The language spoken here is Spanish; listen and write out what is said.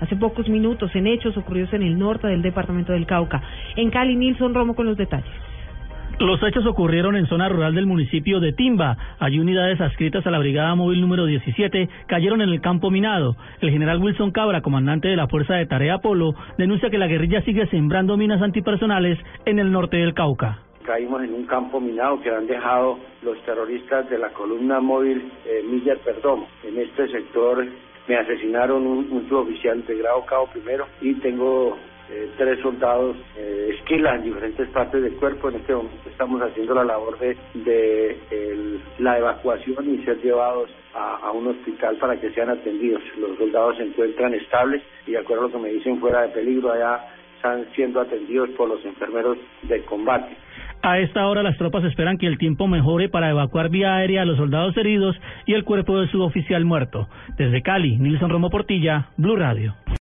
hace pocos minutos en hechos ocurridos en el norte del departamento del Cauca. En Cali, Nilson Romo con los detalles. Los hechos ocurrieron en zona rural del municipio de Timba. Allí unidades adscritas a la Brigada Móvil número 17 cayeron en el campo minado. El general Wilson Cabra, comandante de la Fuerza de Tarea Polo, denuncia que la guerrilla sigue sembrando minas antipersonales en el norte del Cauca. Caímos en un campo minado que han dejado los terroristas de la columna móvil eh, Miller Perdón. En este sector me asesinaron un, suboficial de grado cabo primero y tengo eh, tres soldados eh, esquilas en diferentes partes del cuerpo. En este momento estamos haciendo la labor de, la evacuación y ser llevados a un hospital para que sean atendidos. Los soldados se encuentran estables y de acuerdo a lo que me dicen fuera de peligro allá están siendo atendidos por los enfermeros de combate. A esta hora las tropas esperan que el tiempo mejore para evacuar vía aérea a los soldados heridos y el cuerpo del suboficial muerto. Desde Cali, Nilson Romo Portilla, Blue Radio.